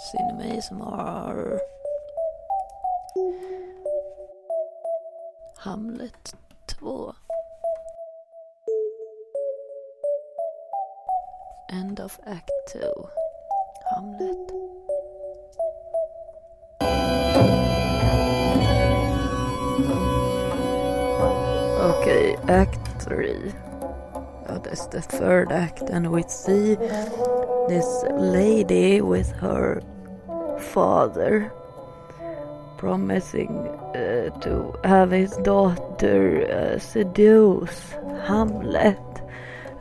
Cinema ASMR. Hamlet 2. End of Act 2. Hamlet. Okay, Act 3. Oh, that's the third act, and we see this lady with her father promising uh, to have his daughter uh, seduce Hamlet.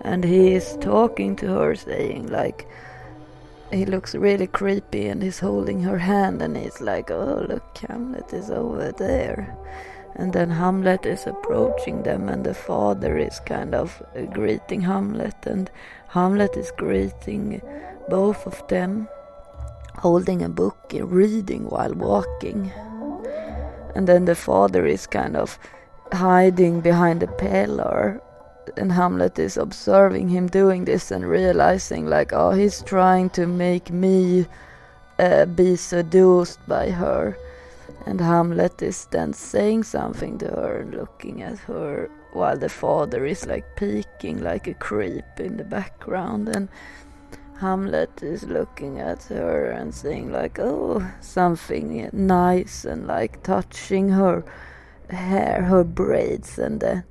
And he is talking to her, saying, like, he looks really creepy and he's holding her hand and he's like, oh, look, Hamlet is over there. And then Hamlet is approaching them, and the father is kind of uh, greeting Hamlet, and Hamlet is greeting both of them, holding a book, and reading while walking. And then the father is kind of hiding behind a pillar, and Hamlet is observing him doing this and realizing, like, oh, he's trying to make me uh, be seduced by her and Hamlet is then saying something to her, and looking at her, while the father is like peeking like a creep in the background. And Hamlet is looking at her and saying, like, oh, something nice, and like touching her hair, her braids, and then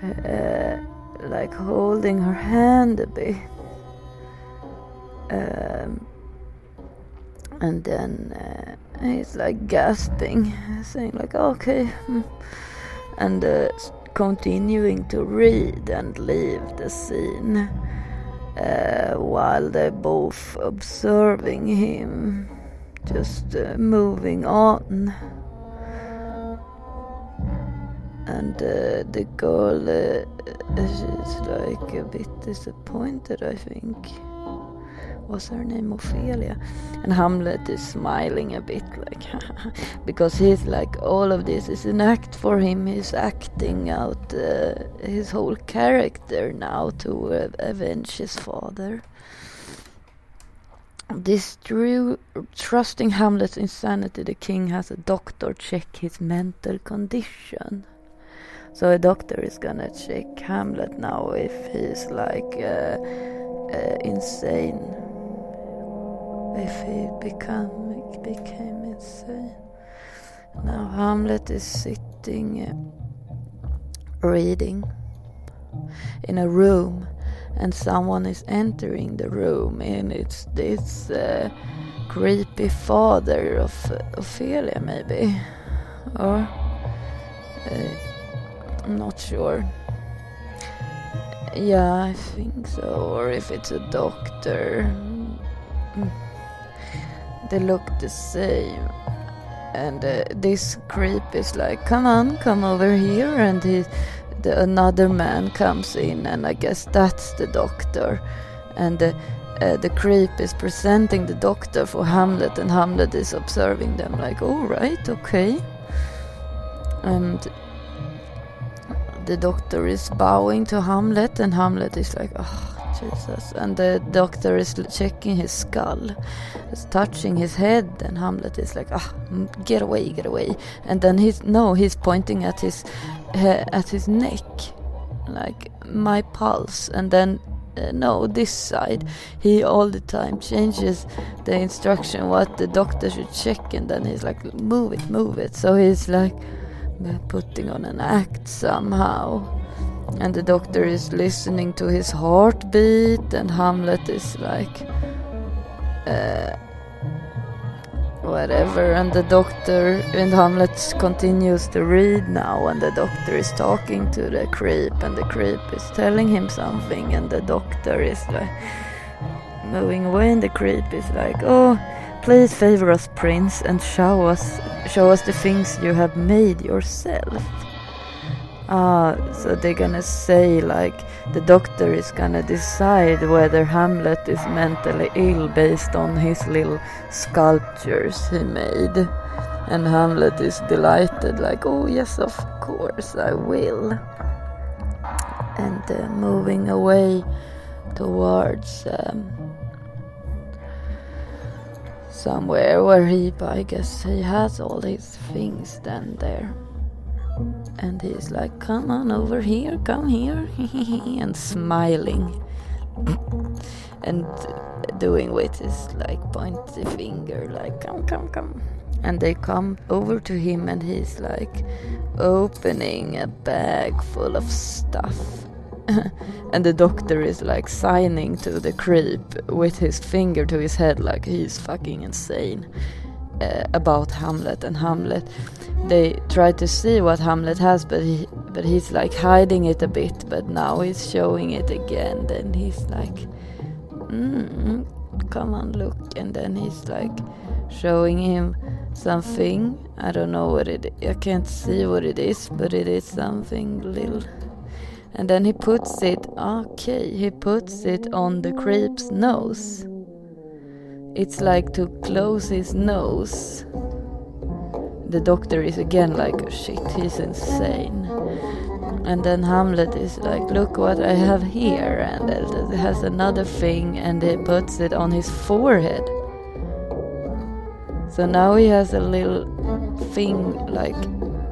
uh, like holding her hand a bit. Um, and then uh, he's like gasping, saying like, "Okay," and uh, continuing to read and leave the scene uh, while they're both observing him, just uh, moving on. And uh, the girl, uh, she's like a bit disappointed, I think was her name Ophelia? And Hamlet is smiling a bit, like, because he's like, all of this is an act for him. He's acting out uh, his whole character now to uh, avenge his father. This true, trusting Hamlet's insanity, the king has a doctor check his mental condition. So a doctor is gonna check Hamlet now if he's like uh, uh, insane if he become, became insane. Now Hamlet is sitting uh, reading in a room and someone is entering the room and it's this uh, creepy father of uh, Ophelia maybe or uh, I'm not sure. Yeah I think so or if it's a doctor. Mm they look the same. And uh, this creep is like, come on, come over here. And he, the, another man comes in, and I guess that's the doctor. And uh, uh, the creep is presenting the doctor for Hamlet, and Hamlet is observing them, like, all right, okay. And the doctor is bowing to Hamlet, and Hamlet is like, oh, Jesus. And the doctor is checking his skull, is touching his head, and Hamlet is like, ah, get away, get away. And then he's no, he's pointing at his uh, at his neck, like my pulse, and then. Uh, no, this side. He all the time changes the instruction what the doctor should check, and then he's like, move it, move it. So he's like putting on an act somehow and the doctor is listening to his heartbeat and Hamlet is like uh, whatever. And the doctor and Hamlet continues to read now and the doctor is talking to the creep and the creep is telling him something and the doctor is like moving away and the creep is like oh please favor us prince and show us show us the things you have made yourself Ah, so they're gonna say like the doctor is gonna decide whether Hamlet is mentally ill based on his little sculptures he made. And Hamlet is delighted, like, oh yes, of course I will. And uh, moving away towards um, somewhere where he, I guess, he has all his things then there. And he's like, come on over here, come here, and smiling. and doing with his like pointy finger, like, come, come, come. And they come over to him, and he's like opening a bag full of stuff. and the doctor is like signing to the creep with his finger to his head, like he's fucking insane uh, about Hamlet and Hamlet. They try to see what Hamlet has, but he, but he's like hiding it a bit. But now he's showing it again. Then he's like, mm, "Come on, look!" And then he's like showing him something. I don't know what it. I can't see what it is, but it is something little. And then he puts it. Okay, he puts it on the creep's nose. It's like to close his nose. The doctor is again like, oh, shit, he's insane. And then Hamlet is like, look what I have here. And it has another thing, and he puts it on his forehead. So now he has a little thing like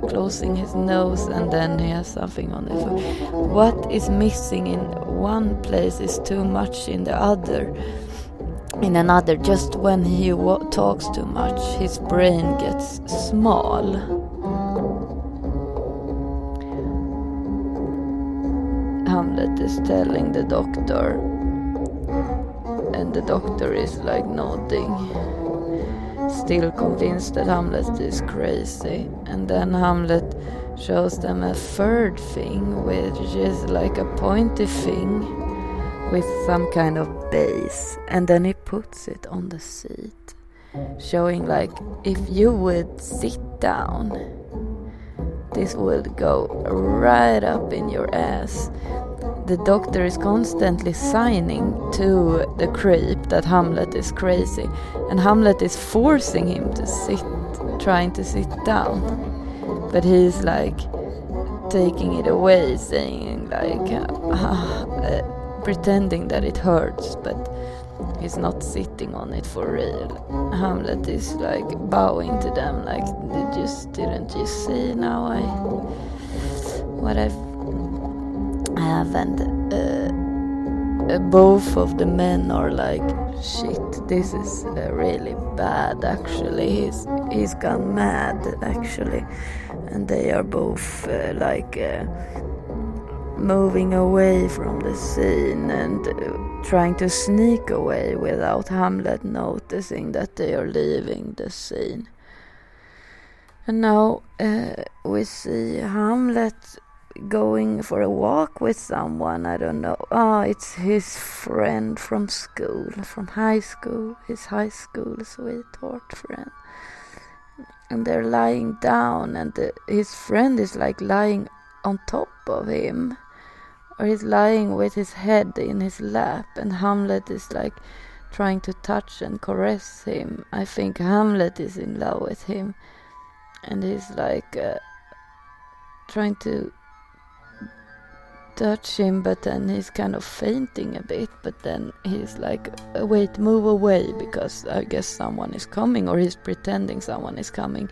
closing his nose, and then he has something on his. Forehead. What is missing in one place is too much in the other in another just when he talks too much his brain gets small hamlet is telling the doctor and the doctor is like nodding. Still convinced that hamlet is crazy. And then hamlet shows them a third thing which is like a pointy thing with some kind of base and then he puts it on the seat showing like if you would sit down this would go right up in your ass. The doctor is constantly signing to the creep that Hamlet is crazy and Hamlet is forcing him to sit trying to sit down. But he's like taking it away saying like uh, pretending that it hurts, but he's not sitting on it for real. Hamlet is like bowing to them, like, did you, didn't you see now I, what I've, I haven't, uh, uh, both of the men are like, shit, this is uh, really bad actually. He's, he's gone mad actually. And they are both uh, like, uh, moving away from the scene and uh, trying to sneak away without Hamlet noticing that they are leaving the scene. And now uh, we see Hamlet going for a walk with someone. I don't know. Ah, oh, it's his friend from school, from high school, his high school sweetheart friend. And they're lying down, and the, his friend is like lying on top of him or he's lying with his head in his lap and Hamlet is like trying to touch and caress him. I think Hamlet is in love with him and he's like uh, trying to touch him but then he's kind of fainting a bit but then he's like uh, wait move away because I guess someone is coming or he's pretending someone is coming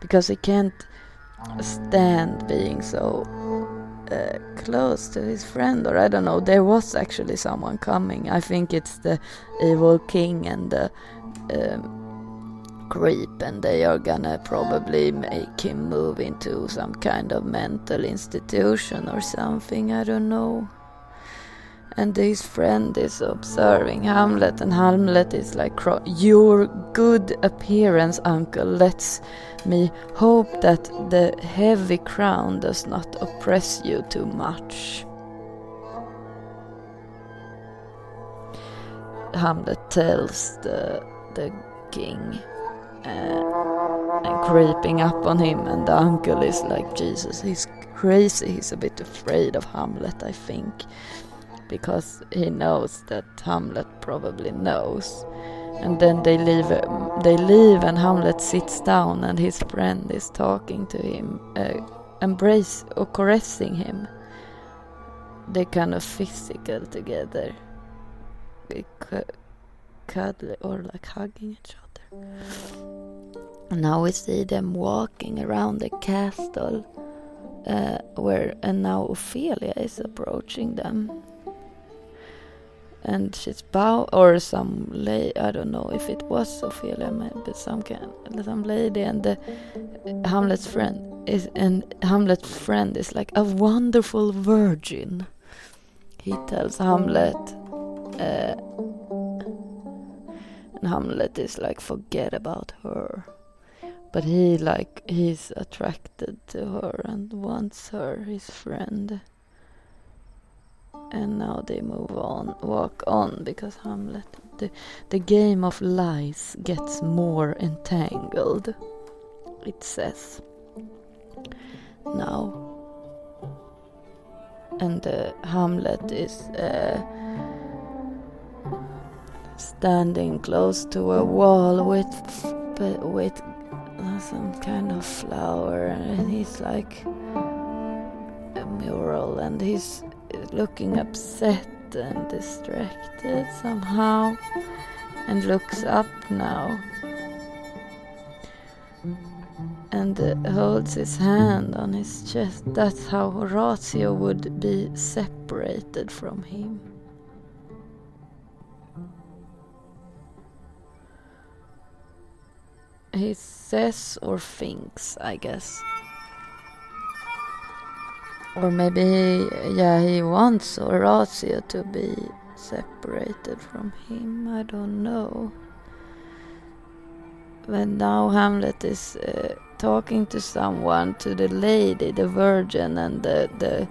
because he can't stand being so uh, close to his friend, or I don't know. There was actually someone coming. I think it's the evil king and the um, creep, and they are gonna probably make him move into some kind of mental institution or something. I don't know and his friend is observing Hamlet, and Hamlet is like, Your good appearance, uncle, lets me hope that the heavy crown does not oppress you too much. Hamlet tells the, the king uh, and creeping up on him, and the uncle is like, Jesus, he's crazy. He's a bit afraid of Hamlet, I think because he knows that Hamlet probably knows. And then they leave. They leave, and Hamlet sits down, and his friend is talking to him, uh, embrace or caressing him. They kind of physical together, cuddle or like hugging each other. And now we see them walking around the castle, uh, where and now Ophelia is approaching them, and she's bow or some lady. I don't know if it was Ophelia, maybe some kind, some lady, and the Hamlet's friend is and Hamlet's friend is like a wonderful virgin. He tells Hamlet. Uh, and Hamlet is like forget about her but he like he's attracted to her and wants her his friend and now they move on walk on because hamlet the, the game of lies gets more entangled it says. Now and uh, hamlet is uh, standing close to a wall with with some kind of flower and he's like a mural and he's looking upset and distracted somehow and looks up now and uh, holds his hand on his chest. That's how Horatio would be separated from him. he says or thinks, I guess. Or maybe, he, yeah, he wants Horatio to be separated from him. I don't know. But now Hamlet is uh, talking to someone, to the lady, the virgin, and the, the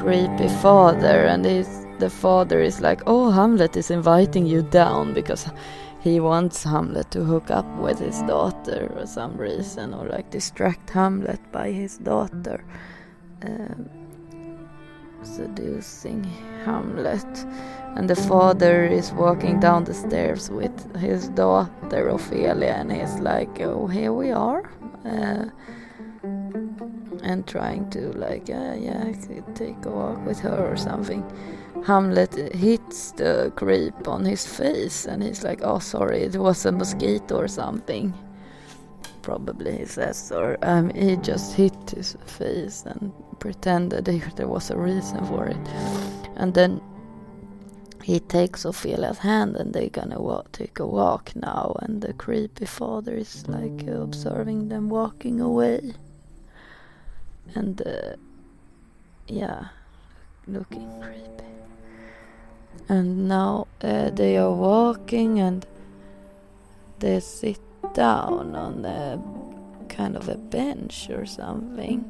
creepy father, and he's, the father is like, "Oh, Hamlet is inviting you down because he wants Hamlet to hook up with his daughter for some reason or like distract Hamlet by his daughter seducing Hamlet and the father is walking down the stairs with his daughter Ophelia and he's like oh here we are uh, and trying to like yeah yeah take a walk with her or something Hamlet hits the creep on his face and he's like, oh, sorry, it was a mosquito or something. Probably he says, or um, he just hit his face and pretended there was a reason for it. And then he takes Ophelia's hand and they're gonna walk, take a walk now. And the creepy father is like observing them walking away. And uh, yeah, looking creepy and now uh, they are walking and they sit down on a kind of a bench or something.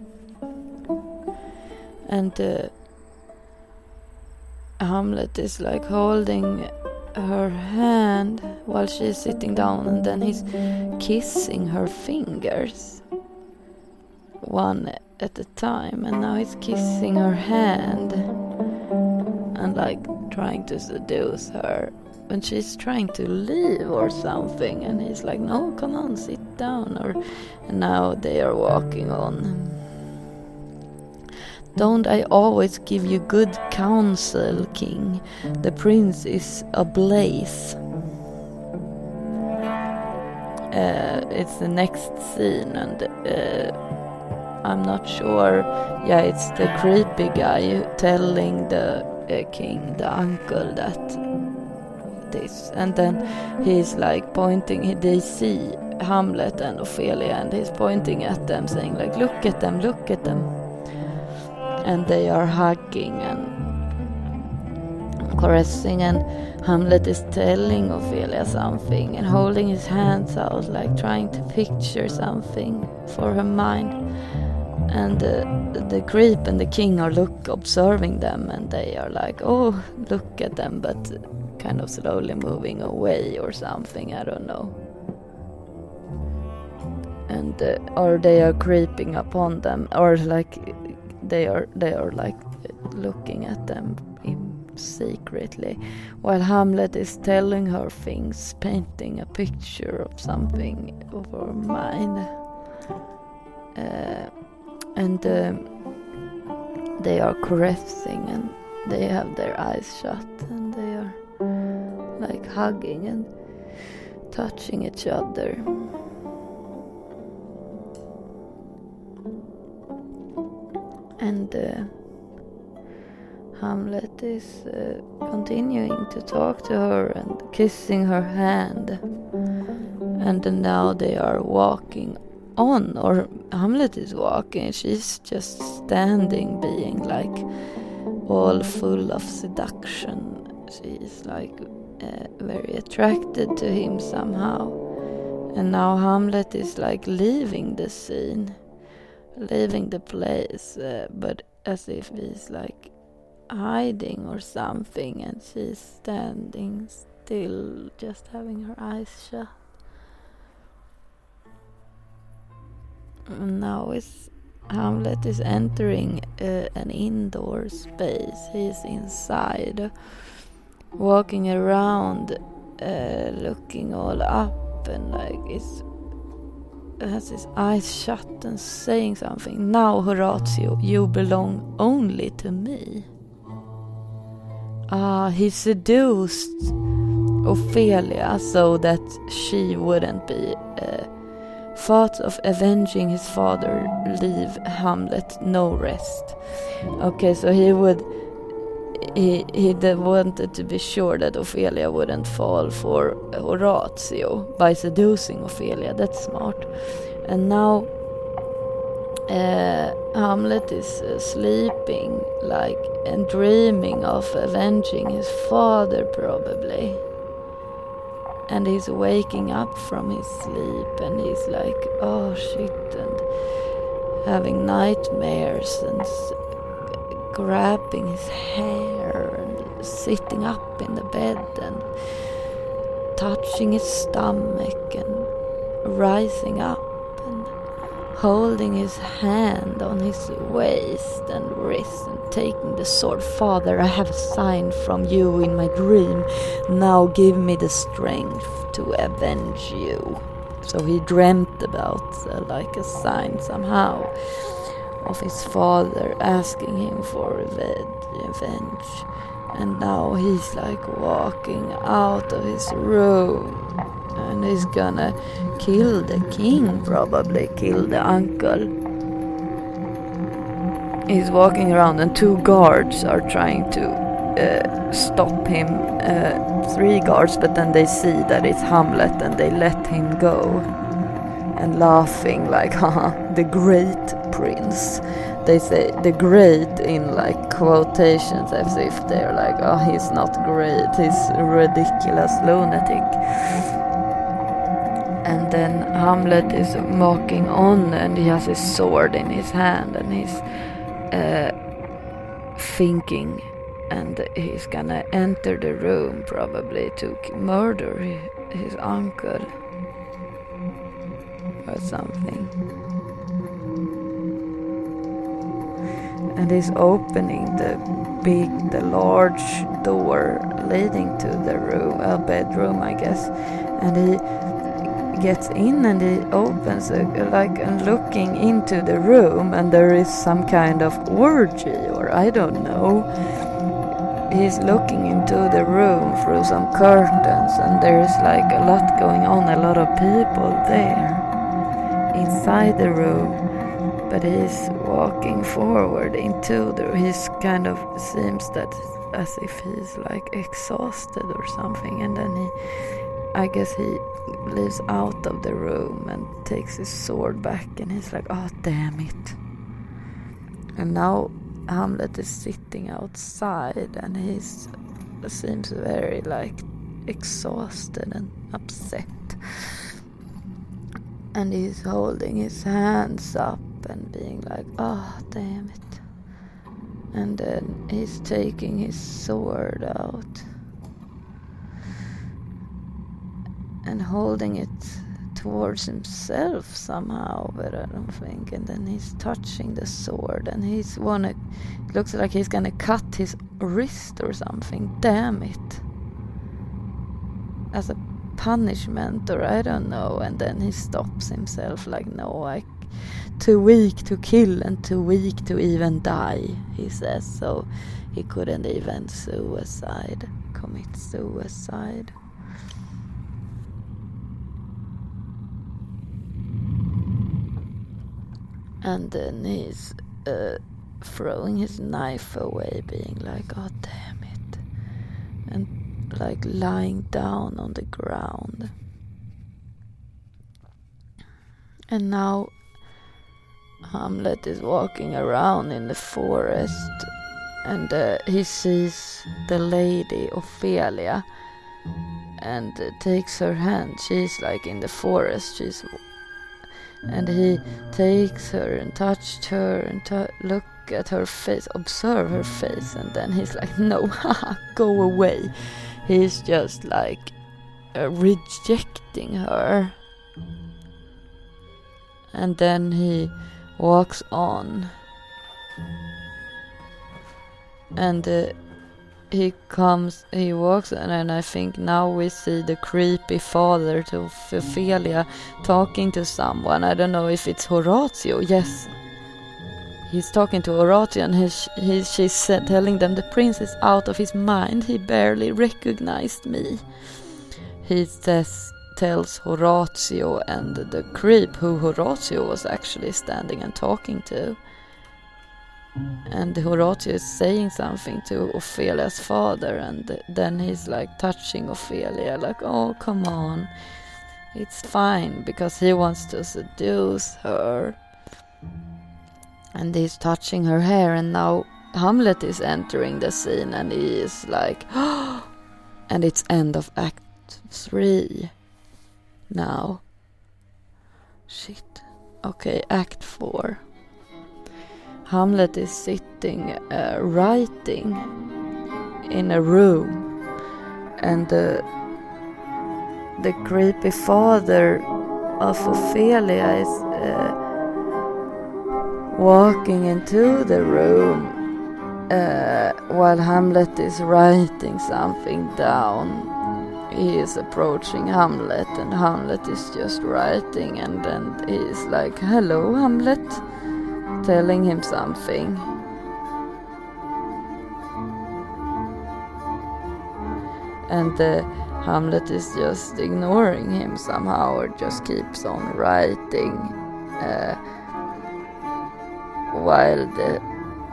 And uh, Hamlet is like holding her hand while she's sitting down and then he's kissing her fingers one at a time and now he's kissing her hand and like trying to seduce her when she's trying to leave or something and he's like no come on sit down or and now they are walking on don't I always give you good counsel, King? The prince is ablaze. Uh, it's the next scene, and uh, I'm not sure. Yeah, it's the creepy guy telling the uh, king, the uncle, that this. And then he's like pointing, they see Hamlet and Ophelia and he's pointing at them saying like, look at them, look at them. And they are hugging and caressing and Hamlet is telling Ophelia something and holding his hands out like trying to picture something for her mind and uh, the creep and the king are look observing them and they are like oh look at them but kind of slowly moving away or something i don't know. And uh, or they are creeping upon them or like they are they are like looking at them secretly while hamlet is telling her things painting a picture of something over mind uh, and uh, they are caressing and they have their eyes shut and they are like hugging and touching each other. And uh, Hamlet is uh, continuing to talk to her and kissing her hand. And now they are walking on, or Hamlet is walking, she's just standing, being like all full of seduction. She's like uh, very attracted to him somehow. And now Hamlet is like leaving the scene, leaving the place, uh, but as if he's like hiding or something, and she's standing still, just having her eyes shut. And now is Hamlet is entering uh, an indoor space. He's inside, walking around, uh, looking all up, and like it's has his eyes shut and saying something. Now, Horatio, you belong only to me. Ah, he seduced Ophelia so that she wouldn't be. Uh, of avenging his father leave Hamlet no rest. Okay, so he would. He, he wanted to be sure that Ophelia wouldn't fall for Horatio by seducing Ophelia. That's smart. And now uh, Hamlet is uh, sleeping, like, and dreaming of avenging his father, probably. And he's waking up from his sleep, and he's like, oh shit, and having nightmares, and grabbing his hair, and sitting up in the bed, and touching his stomach, and rising up and holding his hand on his waist and wrist and taking the sword. Father, I have a sign from you in my dream. Now give me the strength to avenge you. So he dreamt about uh, like a sign somehow of his father asking him for revenge. And now he's like walking out of his room and he's gonna kill the king, probably kill the uncle. He's walking around, and two guards are trying to uh, stop him. Uh, three guards, but then they see that it's Hamlet and they let him go. And laughing like, haha, the great They say the great in like quotations as if they're like, oh, he's not great, he's a ridiculous lunatic and then Hamlet is walking on and he has his sword in his hand and he's uh, thinking and he's gonna enter the room probably to murder his uncle or something. And he's opening the big, the large door leading to the room, a bedroom, I guess. And he gets in and he opens a, like and looking into the room and there is some kind of orgy or I don't know. He's looking into the room through some curtains and there's like a lot going on, a lot of people there inside the room. But he's walking forward into the. He's kind of seems that as if he's like exhausted or something, and then he I guess he leaves out of the room and takes his sword back and he's like, oh damn it. And now Hamlet is sitting outside and he seems very like exhausted and upset. And he's holding his hands up and being like, oh damn it. And then he's taking his sword out and holding it towards himself somehow, but I don't think. And then he's touching the sword, and he's wanna. It looks like he's gonna cut his wrist or something. Damn it! As a punishment, or I don't know. And then he stops himself, like, no, I too weak to kill and too weak to even die, he says. So he couldn't even suicide, commit suicide. And then he's uh, throwing his knife away, being like, oh damn it. And like lying down on the ground. And now Hamlet is walking around in the forest and uh, he sees the lady Ophelia and uh, takes her hand. She's like in the forest. She's and he takes her and touched her and look at her face, observe her face, and then he's like, "No, go away." He's just like uh, rejecting her, and then he walks on, and. Uh, he comes, he walks, and then I think now we see the creepy father to Ophelia talking to someone. I don't know if it's Horatio. Yes, he's talking to Horatio, and he's, he, she's telling them the prince is out of his mind. He barely recognized me. He says, tells Horatio and the creep who Horatio was actually standing and talking to. And Horatio is saying something to Ophelia's father, and then he's like touching Ophelia, like, oh, come on, it's fine, because he wants to seduce her. And he's touching her hair, and now Hamlet is entering the scene, and he is like, and it's end of Act 3 now. Shit. Okay, Act 4. Hamlet is sitting uh, writing in a room, and the the creepy father of Ophelia is uh, walking into the room uh, while Hamlet is writing something down. He is approaching Hamlet, and Hamlet is just writing, and then he's like, "Hello, Hamlet." telling him something. And uh, Hamlet is just ignoring him somehow or just keeps on writing uh, while the,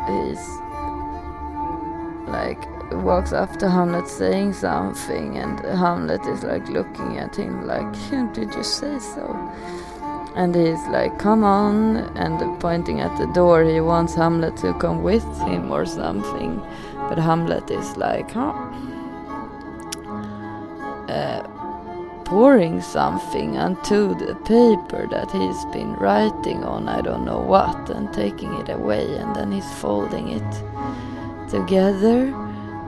he's like walks up to Hamlet saying something and Hamlet is like looking at him like did you say so and he's like, come on, and pointing at the door, he wants Hamlet to come with him or something. But Hamlet is like, huh? Uh, pouring something onto the paper that he's been writing on, I don't know what, and taking it away, and then he's folding it together,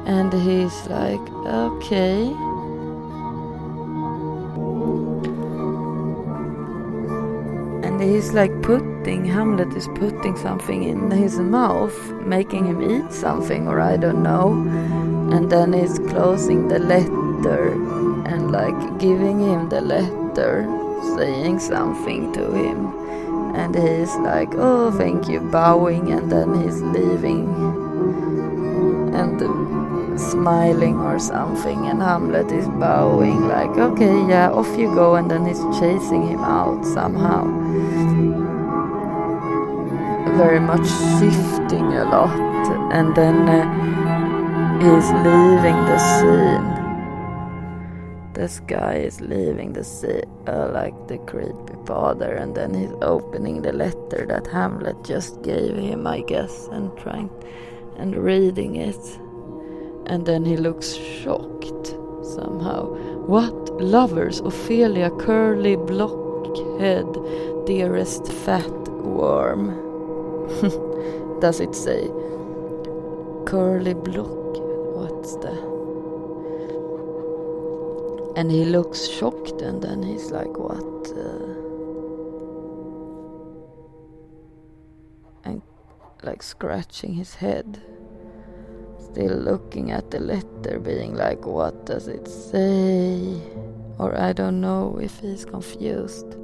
and he's like, okay. and he's like putting, Hamlet is putting something in his mouth, making him eat something, or I don't know. And then he's closing the letter and like giving him the letter, saying something to him. And he's like, oh, thank you, bowing, and then he's leaving. Smiling or something, and Hamlet is bowing, like, okay, yeah, off you go, and then he's chasing him out somehow. Very much shifting a lot, and then uh, he's leaving the scene. This guy is leaving the scene, uh, like the creepy father, and then he's opening the letter that Hamlet just gave him, I guess, and trying and reading it and then he looks shocked somehow. What lovers, Ophelia, curly blockhead, dearest fat worm? Does it say? Curly block, what's that? And he looks shocked and then he's like, what? Uh, and like scratching his head still looking at the letter, being like, what does it say? Or I don't know if he's confused.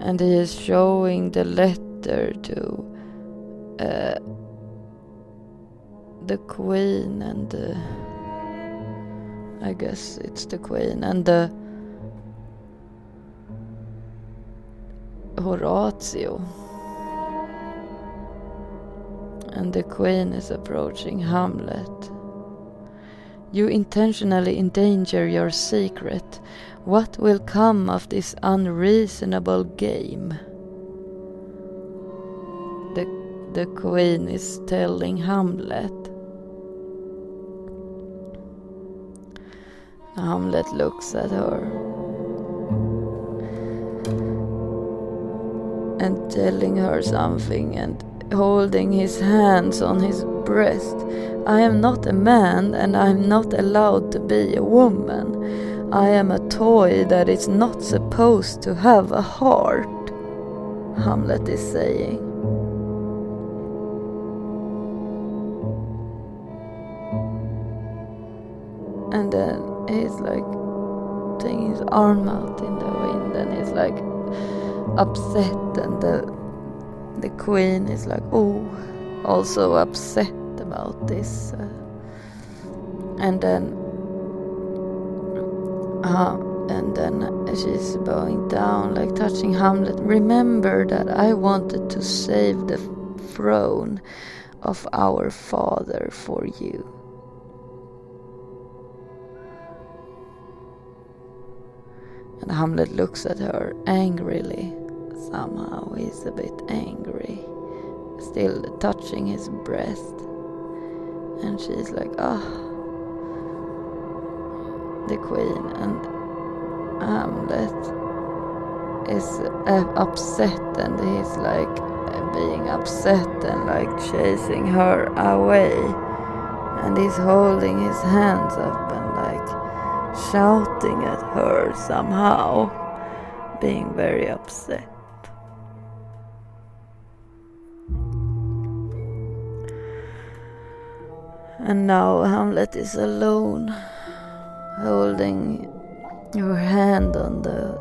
And he is showing the letter to uh, the queen and the, I guess it's the queen and the Horatio. And the queen is approaching Hamlet. You intentionally endanger your secret. What will come of this unreasonable game? The, the queen is telling Hamlet. Hamlet looks at her and telling her something and holding his hands on his breast. I am not a man and I am not allowed to be a woman. I am a toy that is not supposed to have a heart, Hamlet is saying. And then he's like taking his arm out in the wind and he's like upset queen is like oh also upset about this uh, and then uh, and then she's bowing down like touching hamlet. Remember that i wanted to save the throne of our father for you. And hamlet looks at her angrily somehow he's a bit angry, still touching his breast. And she's like, ah, oh. the queen and Hamlet is uh, upset and he's like being upset and like chasing her away. And he's holding his hands up and like shouting at her somehow, being very upset. And now Hamlet is alone, holding your hand on the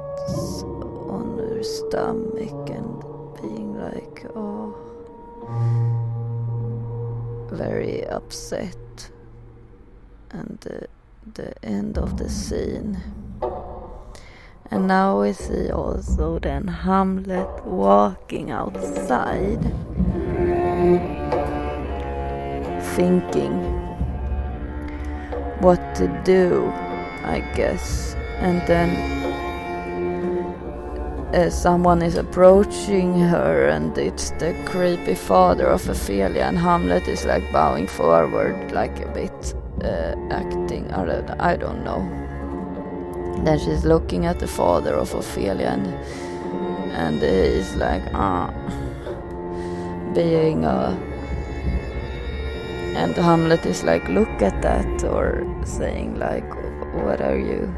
on her stomach and being like, oh, very upset. And the, the end of the scene. And now we see also then Hamlet walking outside thinking what to do, I guess. And then uh, someone is approaching her, and it's the creepy father of Ophelia, and Hamlet is like bowing forward, like a bit uh, acting. I don't, I don't know. Then she's looking at the father of Ophelia, and and he's like, ah, being a and Hamlet is like, look at that, or saying like, what are you?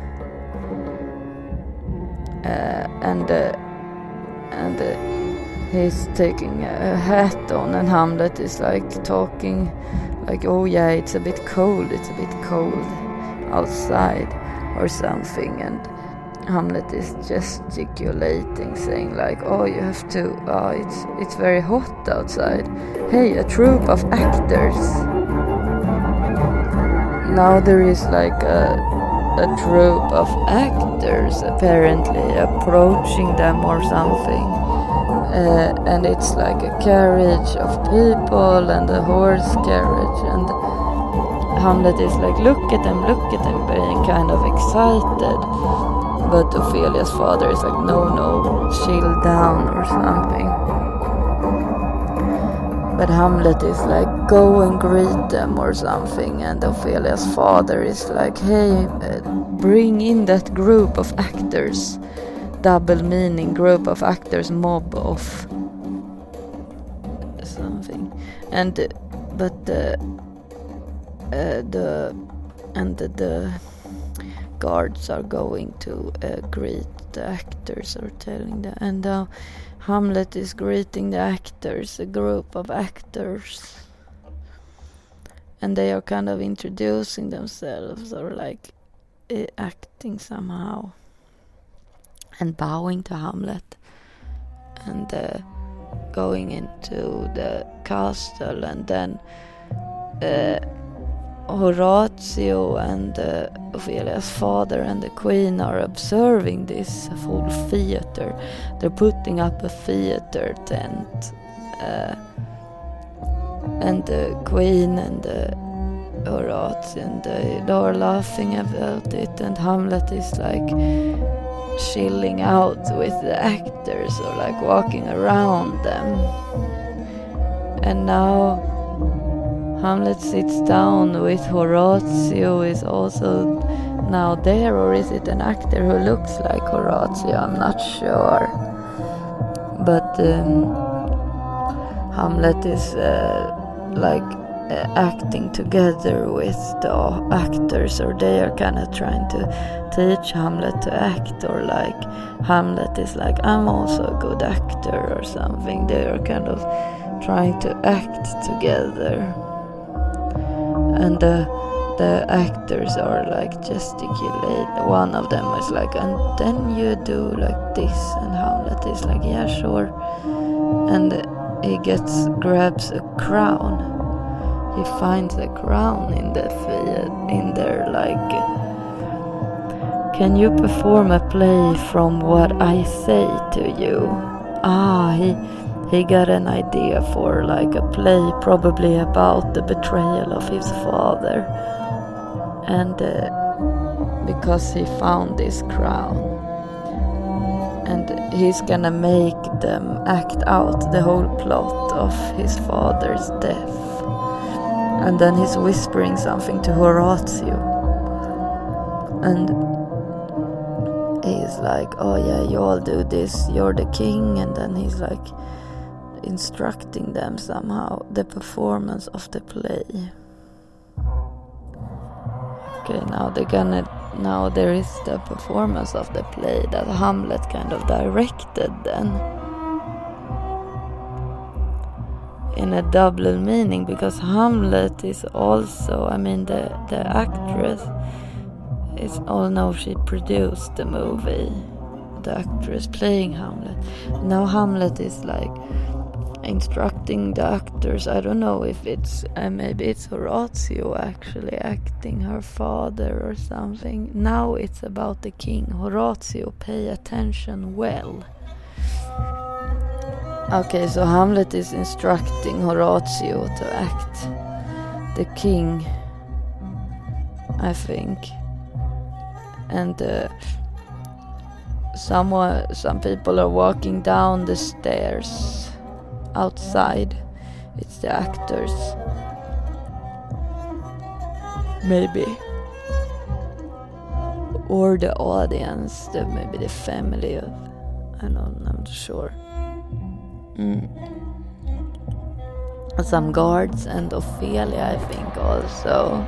Uh, and uh, and uh, he's taking a hat on, and Hamlet is like talking, like, oh yeah, it's a bit cold, it's a bit cold outside, or something, and Hamlet is gesticulating, saying like, "Oh, you have to. Oh, it's it's very hot outside. Hey, a troupe of actors." Now there is like a a troupe of actors apparently approaching them or something, uh, and it's like a carriage of people and a horse carriage and. Hamlet is like, look at them, look at them, being kind of excited but Ophelia's father is like, no, no, chill down or something. But Hamlet is like, go and greet them or something. And Ophelia's father is like, hey, uh, bring in that group of actors. Double meaning group of actors, mob of something. And, uh, but the, uh, the, and the, the guards are going to uh, greet the actors or telling them and uh, Hamlet is greeting the actors a group of actors. And they are kind of introducing themselves or like uh, acting somehow and bowing to Hamlet and uh, going into the castle and then uh, Horatio and uh, Ophelia's father and the queen are observing this full theater. They're putting up a theater tent. Uh, and the queen and the Horatio and they, they are laughing about it and Hamlet is like chilling out with the actors or like walking around them. And now Hamlet sits down with Horatio is also now there or is it an actor who looks like Horatio? I'm not sure. But um, Hamlet is uh, like uh, acting together with the actors or they are kind of trying to teach Hamlet to act or like Hamlet is like I'm also a good actor or something they are kind of trying to act together and the the actors are like gesticulate one of them is like and then you do like this and Hamlet is like yeah sure. And he gets grabs a crown. He finds a crown in the in there like can you perform a play from what I say to you? Ah he he got an idea for like a play probably about the betrayal of his father and uh, because he found this crown and he's gonna make them act out the whole plot of his father's death and then he's whispering something to Horatio. And he's like, Oh, yeah, you all do this, you're the king. And then he's like instructing them somehow the performance of the play. Okay, now they're gonna. Now there is the performance of the play that Hamlet kind of directed then. in a double meaning because Hamlet is also, I mean, the, the actress is, all no, she produced the movie, the actress playing Hamlet. Now Hamlet is like instructing doctors. I don't know if it's, uh, maybe it's Horatio actually acting her father or something. Now it's about the king. Horatio, pay attention well. Okay, so Hamlet is instructing Horatio to act the king, I think. And uh, someone, some people are walking down the stairs outside. It's the actors. Maybe. Or the audience, the, maybe the family of. I don't, I'm not sure. Mm. Some guards and Ophelia, I think, also.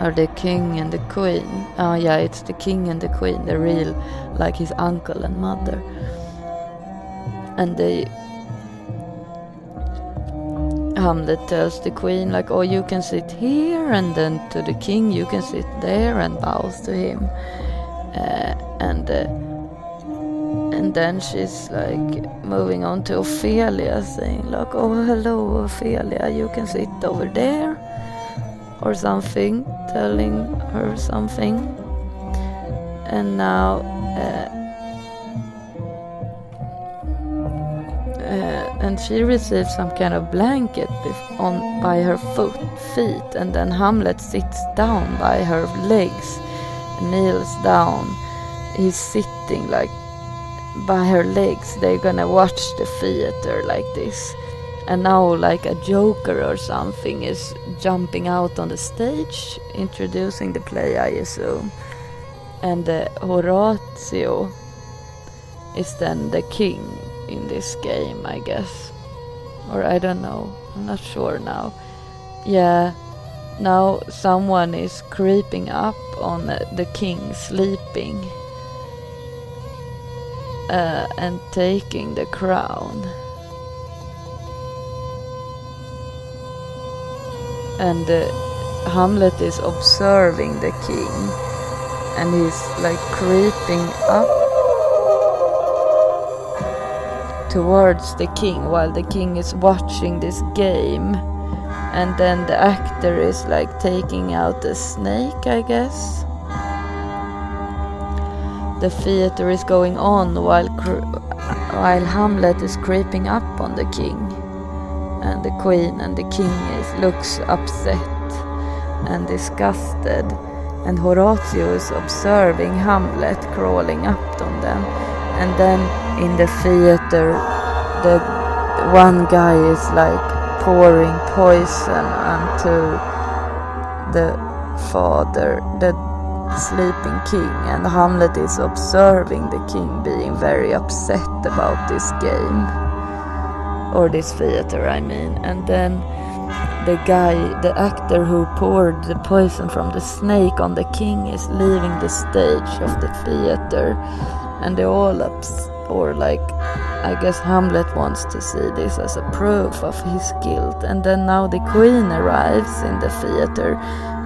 Are the king and the queen. Oh, yeah, it's the king and the queen, the real, like his uncle and mother. And they. Hamlet tells the queen, like, oh, you can sit here, and then to the king, you can sit there, and bows to him. Uh, and. Uh, and then she's like moving on to Ophelia, saying like, "Oh, hello, Ophelia, you can sit over there," or something, telling her something. And now, uh, and she receives some kind of blanket on by her foot feet, and then Hamlet sits down by her legs, kneels down. He's sitting like by her legs. They're gonna watch the theater like this. And now like a joker or something is jumping out on the stage introducing the play i assume and uh, horatio is then the king in this game i guess. Or i don't know. I'm not sure now. Yeah. Now someone is creeping up on the king sleeping uh, and taking the crown. And uh, Hamlet is observing the king and he's like creeping up towards the king while the king is watching this game. And then the actor is like taking out a snake, I guess. The theater is going on while while Hamlet is creeping up on the king, and the queen and the king is looks upset and disgusted, and Horatio is observing Hamlet crawling up on them, and then in the theater, the one guy is like pouring poison onto the father, the sleeping king, and Hamlet is observing the king being very upset about this game. Or this theater, I mean, and then the guy, the actor who poured the poison from the snake on the king is leaving the stage of the theater, and they all ups or like I guess Hamlet wants to see this as a proof of his guilt. And then now the queen arrives in the theater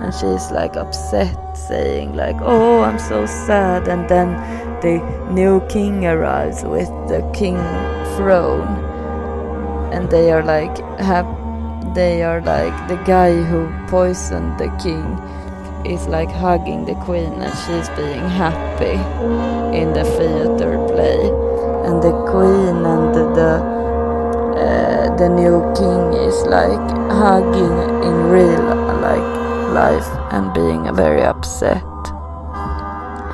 and she's like upset, saying, like, oh, I'm so sad. And then the new king arrives with the king throne. And they are like, have, they are like, the guy who poisoned the king is like hugging the queen and she's being happy in the theater play and the queen and the uh, the new king is like hugging in real like life and being very upset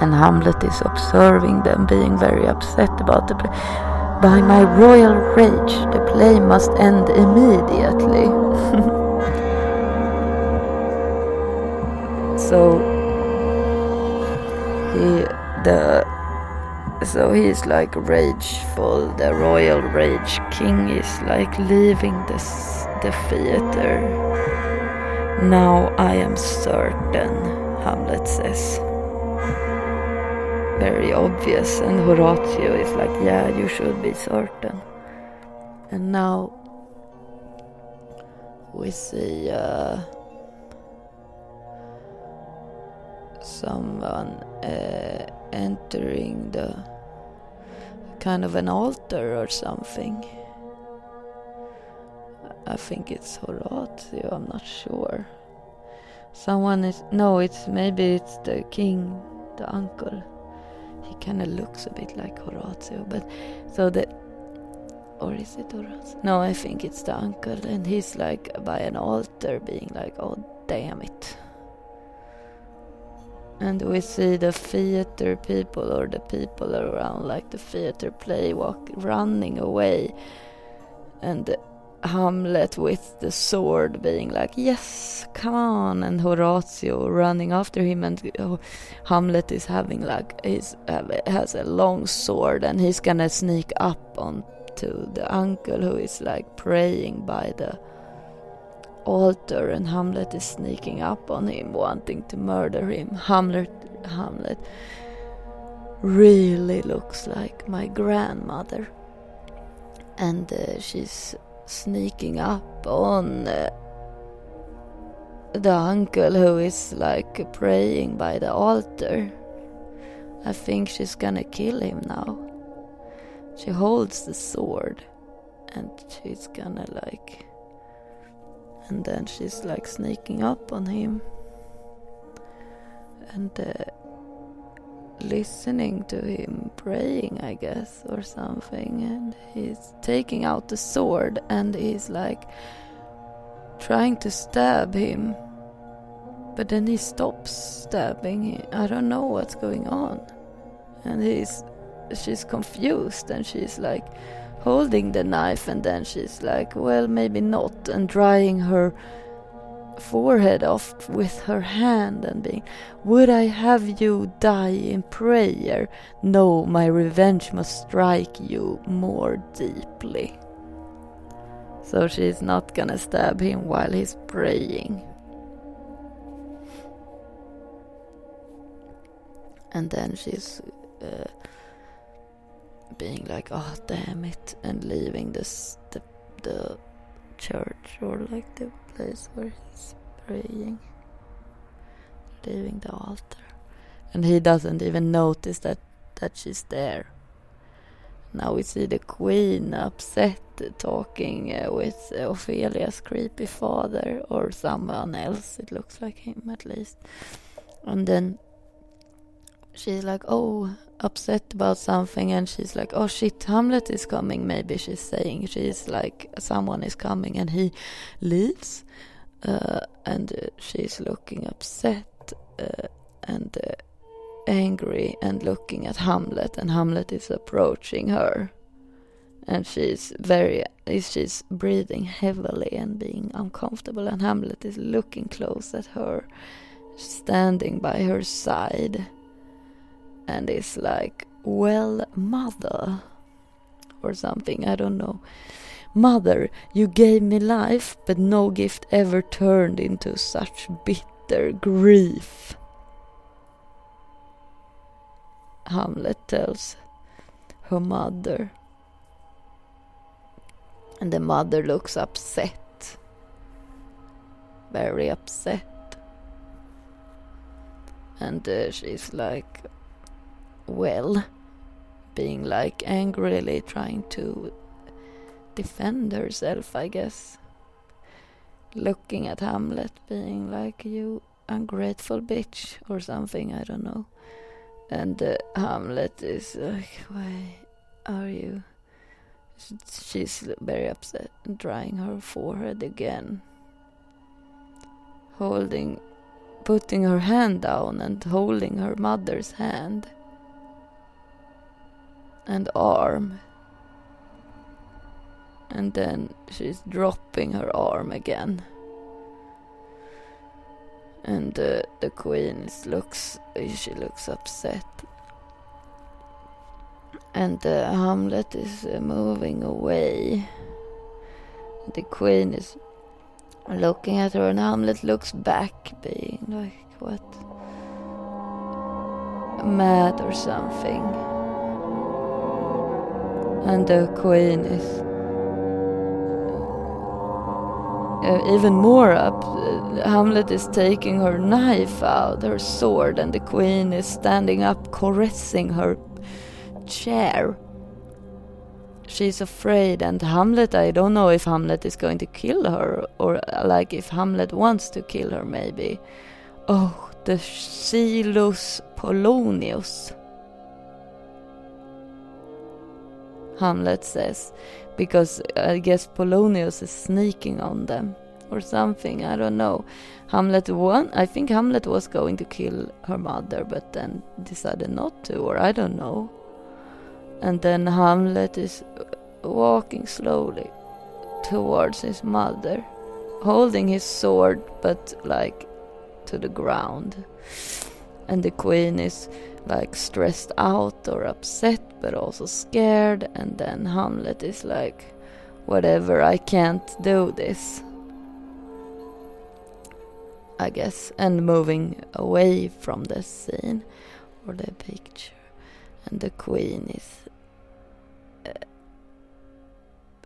and Hamlet is observing them being very upset about the play. By my royal rage, the play must end immediately. so he the so he's like rageful. The royal rage king is like leaving this, the theater. Now I am certain, Hamlet says. Very obvious, and Horatio is like, yeah, you should be certain. And now we see uh, someone uh, entering the kind of an altar or something. I think it's Horatio, I'm not sure. Someone is no, it's maybe it's the king, the uncle. He kind of looks a bit like Horatio, but so that or is it Horatio? No, I think it's the uncle, and he's like by an altar, being like, "Oh, damn it." And we see the theater people or the people around like the theater play walk running away. And Hamlet with the sword being like yes come on. And Horatio running after him. And oh, Hamlet is having like he's has a long sword and he's gonna sneak up onto the uncle who is like praying by the altar and Hamlet is sneaking up on him wanting to murder him. Hamlet Hamlet really looks like my grandmother. And uh, she's sneaking up on uh, the uncle who is like praying by the altar. I think she's gonna kill him now. She holds the sword and she's gonna like and then she's like sneaking up on him and uh, listening to him praying, I guess, or something. And he's taking out the sword and he's like trying to stab him. But then he stops stabbing. I don't know what's going on. And he's she's confused and she's like holding the knife and then she's like, well, maybe not, and drying her forehead off with her hand and being, Would I have you die in prayer? No, my revenge must strike you more deeply. So she's not gonna stab him while he's praying. And then she's uh, being like, "Oh damn it," and leaving this the the church or like the place where he's praying, leaving the altar, and he doesn't even notice that that she's there. now we see the queen upset talking uh, with Ophelia's creepy father or someone else. It looks like him at least. And then she's like, oh, upset about something. And she's like, oh shit, Hamlet is coming. Maybe she's saying she's like, someone is coming. And he leaves. Uh, and uh, she's looking upset uh, and uh, angry and looking at Hamlet. And Hamlet is approaching her and she's very she's breathing heavily and being uncomfortable and hamlet is looking close at her standing by her side and is like well mother or something i don't know mother you gave me life but no gift ever turned into such bitter grief hamlet tells her mother and the mother looks upset. Very upset. And uh, she's like, well, being like angrily trying to defend herself, I guess. Looking at Hamlet, being like, you ungrateful bitch, or something, I don't know. And uh, Hamlet is like, why are you She's very upset and drying her forehead again. Holding, putting her hand down and holding her mother's hand and arm. And then she's dropping her arm again. And uh, the queen is looks, she looks upset and uh, Hamlet is uh, moving away. The queen is looking at her, and Hamlet looks back, being like, what? Mad or something. And the queen is uh, even more up. Uh, Hamlet is taking her knife out, her sword, and the queen is standing up, caressing her chair. She's afraid, and Hamlet, I don't know if Hamlet is going to kill her, or like if Hamlet wants to kill her, maybe. Oh, the Silus Polonius. Hamlet says, because I guess Polonius is sneaking on them or something. I don't know. Hamlet won. I think Hamlet was going to kill her mother, but then decided not to, or I don't know. And then Hamlet is uh, walking slowly towards his mother, holding his sword but like to the ground. And the queen is like stressed out or upset but also scared. And then Hamlet is like, whatever, I can't do this. I guess, and moving away from the scene or the picture. And the queen is uh,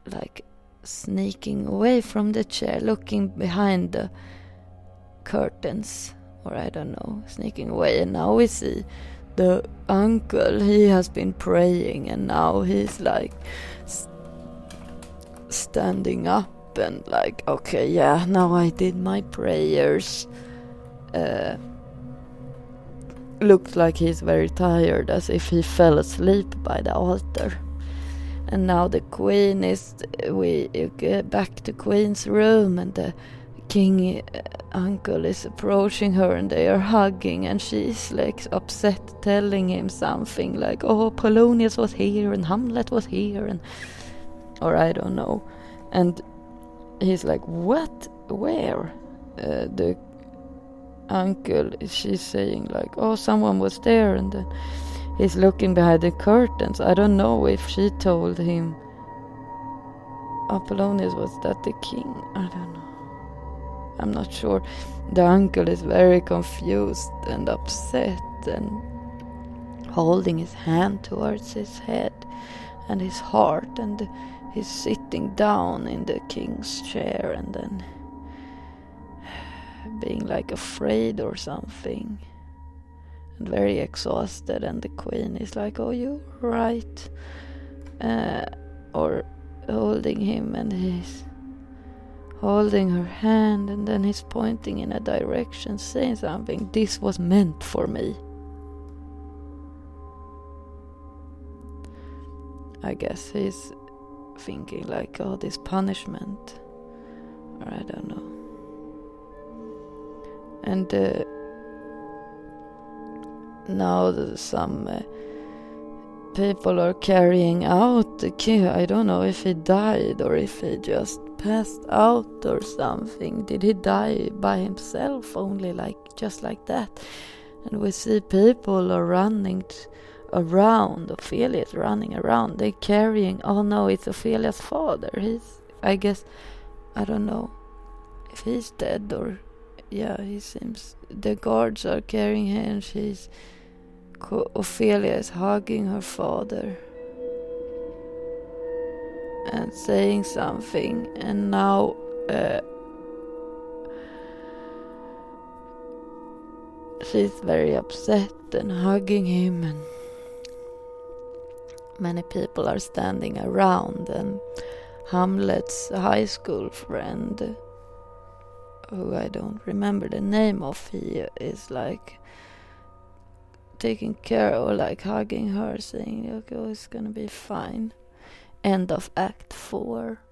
like sneaking away from the chair, looking behind the curtains, or I don't know, sneaking away. And now we see the uncle, he has been praying, and now he's like standing up and like, okay, yeah, now I did my prayers. Uh, looked like he's very tired, as if he fell asleep by the altar and now the queen is we get back to queen's room and the king uh, uncle is approaching her and they are hugging and she's like upset telling him something like oh polonius was here and hamlet was here and or i don't know and he's like what where uh, the uncle she's saying like oh someone was there and then He's looking behind the curtains. I don't know if she told him Apollonius was that the king. I don't know. I'm not sure. The uncle is very confused and upset and holding his hand towards his head and his heart and he's sitting down in the king's chair and then being like afraid or something and very exhausted and the queen is like oh you're right uh, or holding him and he's holding her hand and then he's pointing in a direction saying something. This was meant for me. I guess he's thinking like oh this punishment or i don't know. And uh, now some uh, people are carrying out the king. I don't know if he died or if he just passed out or something. Did he die by himself only like just like that? And we see people are running around. Ophelia's running around. They're carrying. Oh no, it's Ophelia's father. He's. I guess. I don't know if he's dead or. Yeah, he seems. The guards are carrying him. she's Ophelia is hugging her father and saying something, and now uh, she's very upset and hugging him, and many people are standing around, and Hamlet's high school friend, who I don't remember the name of, he is like taking care of, like hugging her, saying, okay, it's gonna be fine. End of Act 4.